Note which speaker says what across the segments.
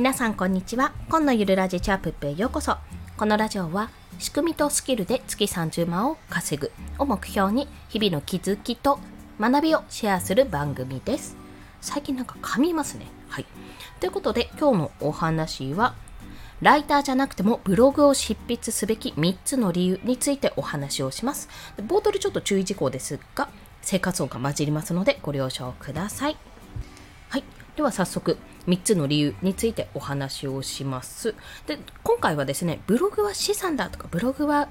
Speaker 1: 皆さんこんにちは。今のゆるラジチャープップへようこそ。このラジオは仕組みとスキルで月30万を稼ぐ。を目標に日々の気づきと学びをシェアする番組です。最近なんか噛みますね。はい。ということで今日のお話はライターじゃなくてもブログを執筆すべき3つの理由についてお話をします。冒頭でちょっと注意事項ですが生活音が混じりますのでご了承ください。はい。では早速3つの理由についてお話をします。で今回はですねブログは資産だとかブログは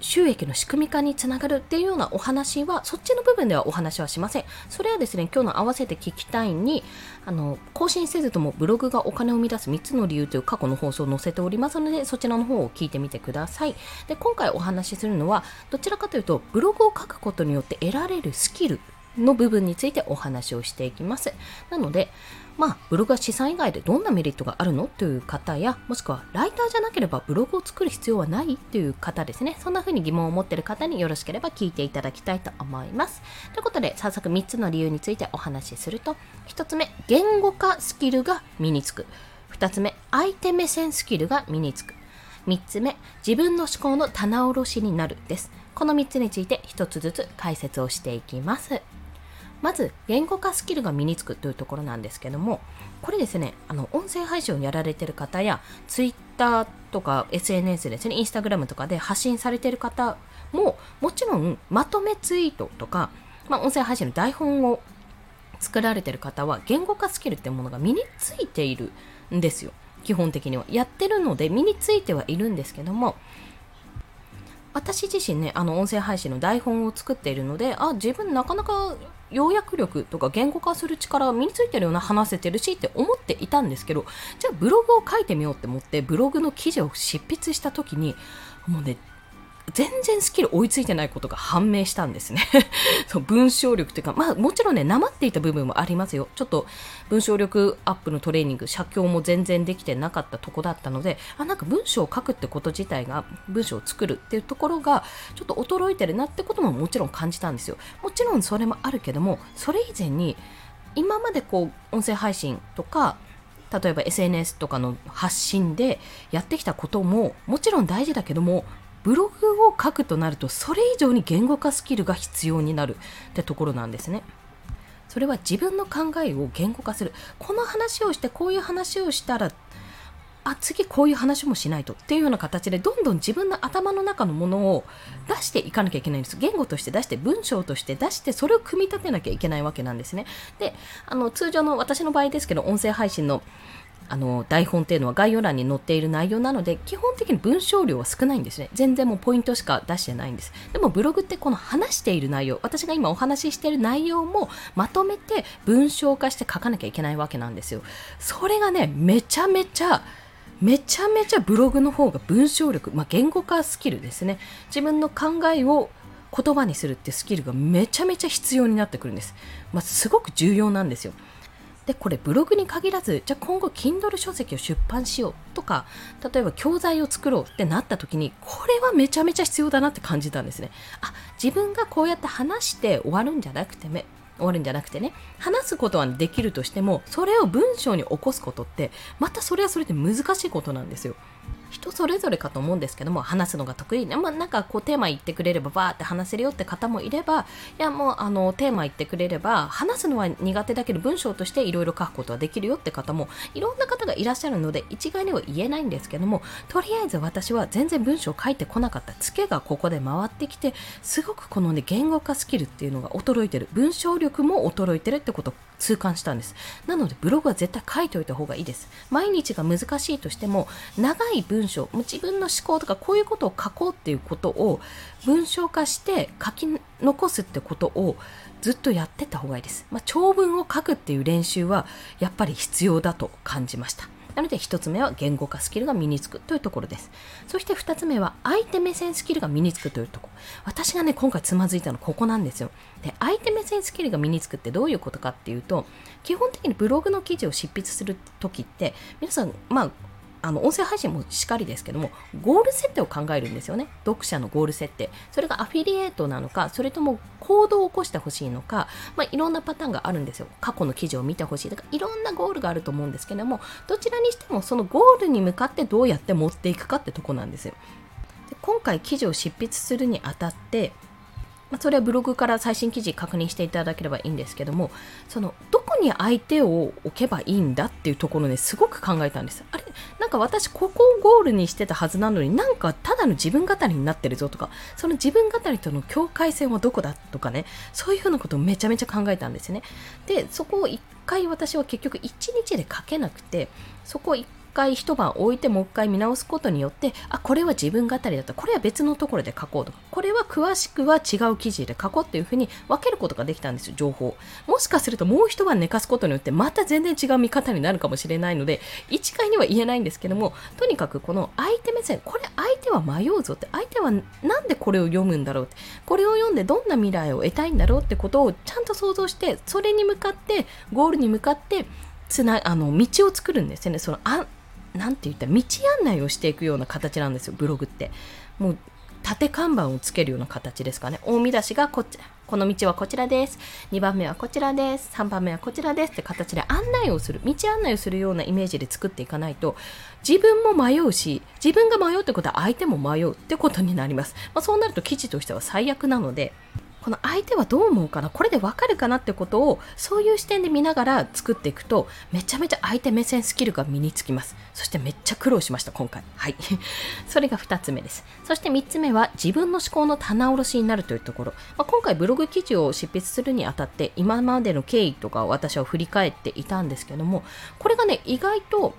Speaker 1: 収益の仕組み化につながるっていうようなお話はそっちの部分ではお話はしません。それはですね今日の合わせて聞きたいにあの更新せずともブログがお金を生み出す3つの理由という過去の放送を載せておりますのでそちらの方を聞いてみてください。で今回お話しするのはどちらかというとブログを書くことによって得られるスキルの部分についてお話をしていきます。なので、まあ、ブログは資産以外でどんなメリットがあるの？という方や、もしくはライターじゃなければブログを作る必要はない？という方ですね。そんな風に疑問を持っている方によろしければ聞いていただきたいと思います。ということで、早速3つの理由についてお話しすると、1つ目、言語化スキルが身につく。2つ目、相手目線スキルが身につく。3つ目、自分の思考の棚卸しになるです。この3つについて1つずつ解説をしていきます。まず言語化スキルが身につくというところなんですけどもこれですねあの音声配信をやられている方や Twitter とか SNS ですね Instagram とかで発信されている方ももちろんまとめツイートとか、まあ、音声配信の台本を作られている方は言語化スキルってものが身についているんですよ。基本的には。やってるので身についてはいるんですけども私自身ねあの音声配信の台本を作っているのであ自分なかなか要約力とか言語化する力身についてるような話せてるしって思っていたんですけどじゃあブログを書いてみようって思ってブログの記事を執筆した時にもうね全然スキル追いついてないことが判明したんですね そう文章力というか、まあもちろんね、なまっていた部分もありますよ。ちょっと文章力アップのトレーニング、写経も全然できてなかったとこだったので、あ、なんか文章を書くってこと自体が、文章を作るっていうところが、ちょっと衰えてるなってことももちろん感じたんですよ。もちろんそれもあるけども、それ以前に、今までこう、音声配信とか、例えば SNS とかの発信でやってきたことももちろん大事だけどもブログを書くとなるとそれ以上に言語化スキルが必要になるってところなんですね。それは自分の考えを言語化する。この話をしてこういう話をしたらあ次こういう話もしないとっていうような形でどんどん自分の頭の中のものを出していかなきゃいけないんです言語として出して文章として出してそれを組み立てなきゃいけないわけなんですねであの通常の私の場合ですけど音声配信のあの台本っていうのは概要欄に載っている内容なので基本的に文章量は少ないんですね。全然もうポイントしか出してないんです。でもブログってこの話している内容私が今お話ししている内容もまとめて文章化して書かなきゃいけないわけなんですよ。それがねめちゃめちゃめちゃめちゃブログの方が文章力、まあ、言語化スキルですね。自分の考えを言葉にするってスキルがめちゃめちゃ必要になってくるんです、まあ、すごく重要なんですよ。でこれブログに限らずじゃあ今後 Kindle 書籍を出版しようとか例えば教材を作ろうってなった時にこれはめちゃめちゃ必要だなって感じたんですね。あ自分がこうやって話して終わるんじゃなくてね終わるんじゃなくてね話すことはできるとしてもそれを文章に起こすことってまたそれはそれで難しいことなんですよ。人それぞれかと思うんですけども話すのが得意、まあ、なんかこうテーマ言ってくれればバーって話せるよって方もいればいやもうあのテーマ言ってくれれば話すのは苦手だけど文章としていろいろ書くことはできるよって方もいろんな方がいらっしゃるので一概には言えないんですけどもとりあえず私は全然文章を書いてこなかった。ツケがここで回ってきてすごくこのね言語化スキルっていうのが衰えてる。文章力も衰えてるってことを痛感したんです。なのでブログは絶対書いておいた方がいいです。毎日が難しいとしても長文章も自分の思考とかこういうことを書こうっていうことを文章化して書き残すってことをずっとやってった方がいいです、まあ、長文を書くっていう練習はやっぱり必要だと感じましたなので1つ目は言語化スキルが身につくというところです。そして2つ目は相手目線スキルが身につくというところ。私がね、今回つまずいたのここなんですよ。で、相手目線スキルが身につくってどういうことかっていうと、基本的にブログの記事を執筆するときって、皆さん、まあ、あの音声配信もしっかりですけどもゴール設定を考えるんですよね。読者のゴール設定。それがアフィリエイトなのかそれとも行動を起こしてほしいのか、まあ、いろんなパターンがあるんですよ。過去の記事を見てほしいとかいろんなゴールがあると思うんですけどもどちらにしてもそのゴールに向かってどうやって持っていくかってとこなんですよ。で今回記事を執筆するにあたってまあ、それはブログから最新記事確認していただければいいんですけどもそのどこに相手を置けばいいんだっていうところですごく考えたんです。あれなんか私ここをゴールにしてたはずなのになんかただの自分語りになってるぞとかその自分語りとの境界線はどこだとかねそういうふうなことをめちゃめちゃ考えたんですね。でそこを一回私は結局1日で書けなくてそこを一回一晩置いてもう一回見直すことによってあこれは自分語りだった。これは別のところで書こうとか。これは詳しくは違う記事で書こうっていうふうに分けることができたんですよ情報もしかするともう一晩寝かすことによってまた全然違う見方になるかもしれないので一概には言えないんですけどもとにかくこの相手目線これ相手は迷うぞって。相手はなんでこれを読むんだろうって。これを読んでどんな未来を得たいんだろうってことをちゃんと想像してそれに向かってゴールに向かってつなあの道を作るんですよね。そのあなんて言ったら道案内をしていくような形なんですよブログって。もう縦看板をつけるような形ですかね。大見出しがこっちこの道はこちらです。2番目はこちらです。3番目はこちらですって形で案内をする道案内をするようなイメージで作っていかないと自分も迷うし自分が迷うってことは相手も迷うってことになります、まあ、そうなると記事としては最悪なのでこの相手はどう思うかな？これでわかるかなってことをそういう視点で見ながら作っていくとめちゃめちゃ相手目線スキルが身につきます。そしてめっちゃ苦労しました今回。はい。それが2つ目です。そして3つ目は自分の思考の棚卸しになるというところ、まあ、今回ブログ記事を執筆するにあたって今までの経緯とかを私は振り返っていたんですけどもこれがね意外と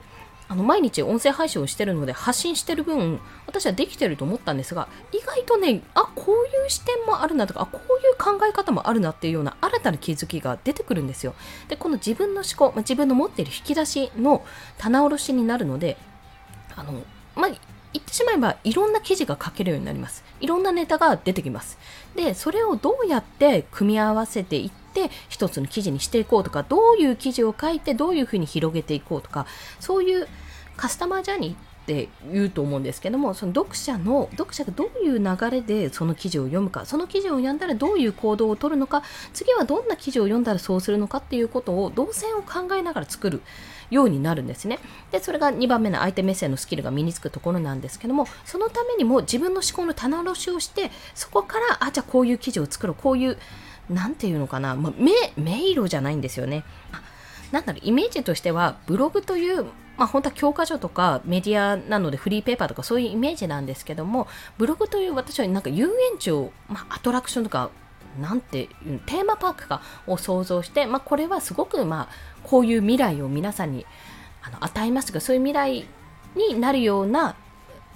Speaker 1: あの毎日音声配信をしてるので発信してる分私はできてると思ったんですが意外とねあこういう視点もあるなとかあこういう考え方もあるなっていうような新たな気づきが出てくるんですよ。でこの自分の思考、まあ、自分の持っている引き出しの棚卸しになるのであのまあ言ってしまえばいろんな記事が書けるようになります。いろんなネタが出てきます。でそれをどうやって組み合わせていって一つの記事にしていこうとかどういう記事を書いてどういうふうに広げていこうとかそういうカスタマージャーニーって言うと思うんですけどもその読者の読者がどういう流れでその記事を読むかその記事を読んだらどういう行動をとるのか次はどんな記事を読んだらそうするのかっていうことを動線を考えながら作るようになるんですね。で、それが2番目の相手目線のスキルが身につくところなんですけども、そのためにも自分の思考の棚卸しをして、そこから、あ、じゃあこういう記事を作ろう、こういう、なんていうのかな、まあ、迷路じゃないんですよね。なんだろう、イメージとしては、ブログというまあ、本当は教科書とかメディアなのでフリーペーパーとかそういうイメージなんですけどもブログという私はなんか遊園地を、まあ、アトラクションとかなんてテーマパークかを想像して、まあ、これはすごく、まあ、こういう未来を皆さんにあの与えますがそういう未来になるような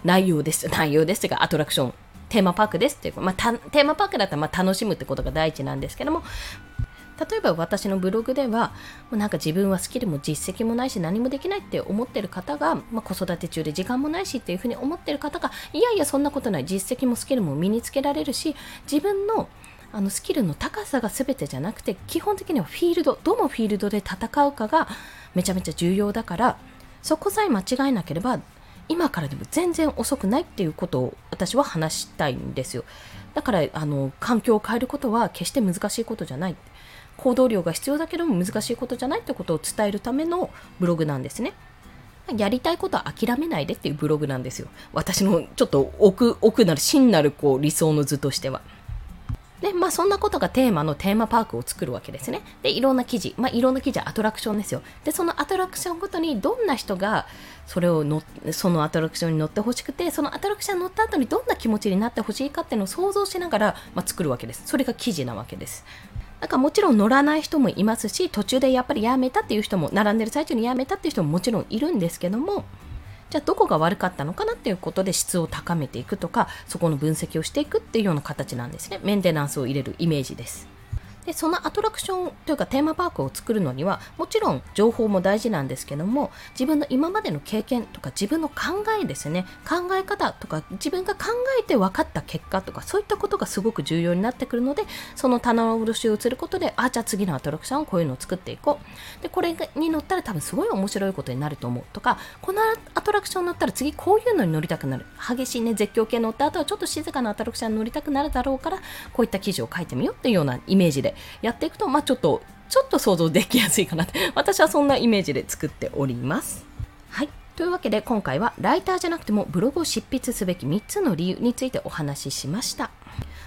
Speaker 1: 内容です。内容ですがアトラクションテーマパークですっていうか、まあ、テーマパークだったらまあ楽しむってことが第一なんですけども例えば私のブログではなんか自分はスキルも実績もないし何もできないって思ってる方が、まあ、子育て中で時間もないしっていうふうに思ってる方がいやいやそんなことない実績もスキルも身につけられるし自分のあのスキルの高さが全てじゃなくて基本的にはフィールドどのフィールドで戦うかがめちゃめちゃ重要だからそこさえ間違えなければ今からでも全然遅くないっていうことを私は話したいんですよ。だからあの環境を変えることは決して難しいことじゃない。行動量が必要だけども難しいことじゃないってことを伝えるためのブログなんですね。やりたいことは諦めないでっていうブログなんですよ。私のちょっと奥、奥なる真なるこう理想の図としては。で、まあそんなことがテーマのテーマパークを作るわけですね。で、いろんな記事、まあいろんな記事はアトラクションですよ。で、そのアトラクションごとにどんな人がそれをの、そのアトラクションに乗ってほしくて、そのアトラクションに乗った後にどんな気持ちになってほしいかっていうのを想像しながら、まあ、作るわけです。それが記事なわけです。だかもちろん乗らない人もいますし、途中でやっぱりやめたっていう人も、並んでる最中にやめたっていう人ももちろんいるんですけども、じゃあどこが悪かったのかなっていうことで質を高めていくとか、そこの分析をしていくっていうような形なんですね。メンテナンスを入れるイメージです。でそのアトラクションというかテーマパークを作るのにはもちろん情報も大事なんですけども自分の今までの経験とか自分の考えですね。考え方とか自分が考えて分かった結果とかそういったことがすごく重要になってくるのでその棚卸しをすることであじゃあ次のアトラクションはこういうのを作っていこう。でこれに乗ったら多分すごい面白いことになると思うとかこのアトラクション乗ったら次こういうのに乗りたくなる。激しいね絶叫系乗った後はちょっと静かなアトラクションに乗りたくなるだろうからこういった記事を書いてみようっていうようなイメージでやっていくと、まあ、ちょっとちょっと想像できやすいかなって。私はそんなイメージで作っております。はい。というわけで今回はライターじゃなくてもブログを執筆すべき3つの理由についてお話ししました。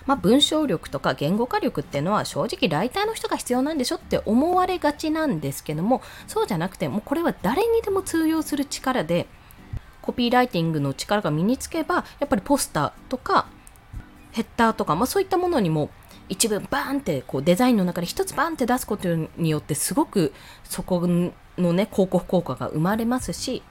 Speaker 1: まあ、文章力とか言語化力っていうのは正直ライターの人が必要なんでしょって思われがちなんですけどもそうじゃなくてもうこれは誰にでも通用する力でコピーライティングの力が身につけばやっぱりポスターとかヘッダーとか、まあ、そういったものにも一部バーンってこうデザインの中で一つバーンって出すことによってすごくそこのね広告効果が生まれますし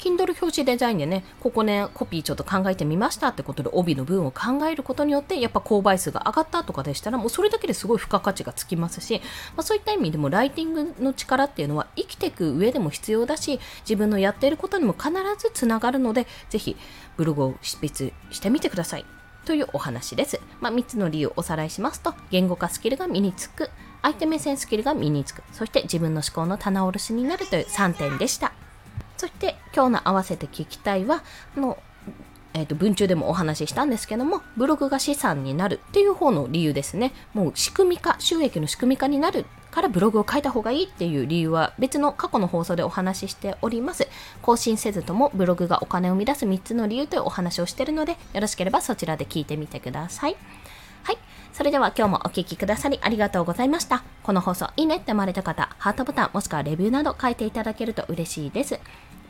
Speaker 1: Kindle 表紙デザインでね、ここね、コピーちょっと考えてみましたってことで帯の文を考えることによって、やっぱ購買数が上がったとかでしたら、もうそれだけですごい付加価値がつきますし、まあ、そういった意味でもライティングの力っていうのは生きていく上でも必要だし、自分のやっていることにも必ずつながるので、ぜひブログを執筆してみてください。というお話です。まあ、3つの理由をおさらいしますと、言語化スキルが身につく、相手目線スキルが身につく、そして自分の思考の棚卸しになるという3点でした。そして今日の合わせて聞きたいは、あの、えっ、ー、と、文中でもお話ししたんですけども、ブログが資産になるっていう方の理由ですね。もう仕組み化、収益の仕組み化になるからブログを書いた方がいいっていう理由は別の過去の放送でお話ししております。更新せずともブログがお金を生み出す3つの理由というお話をしているので、よろしければそちらで聞いてみてください。はい。それでは今日もお聴きくださりありがとうございました。この放送いいねって思われた方、ハートボタンもしくはレビューなど書いていただけると嬉しいです。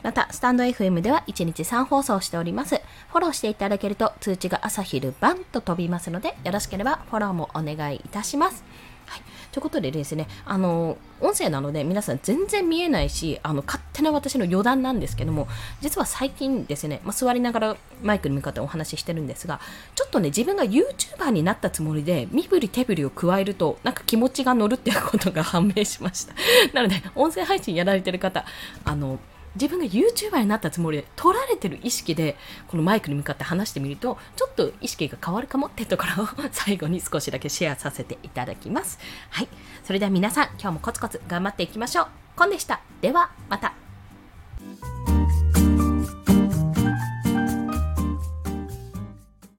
Speaker 1: また、スタンド FM では1日3放送しております。フォローしていただけると通知が朝昼晩と飛びますので、よろしければフォローもお願いいたします。はい。ということでですね、あの、音声なので皆さん全然見えないし、あの、勝手な私の余談なんですけども、実は最近ですね、まあ、座りながらマイクに向かってお話ししてるんですが、ちょっとね、自分が YouTuber になったつもりで、身振り手振りを加えると、なんか気持ちが乗るっていうことが判明しました。なので、音声配信やられてる方、あの、自分が YouTuber になったつもりで取られてる意識でこのマイクに向かって話してみるとちょっと意識が変わるかもってところを 最後に少しだけシェアさせていただきます。はい。それでは皆さん今日もコツコツ頑張っていきましょう。コンでした。ではまた。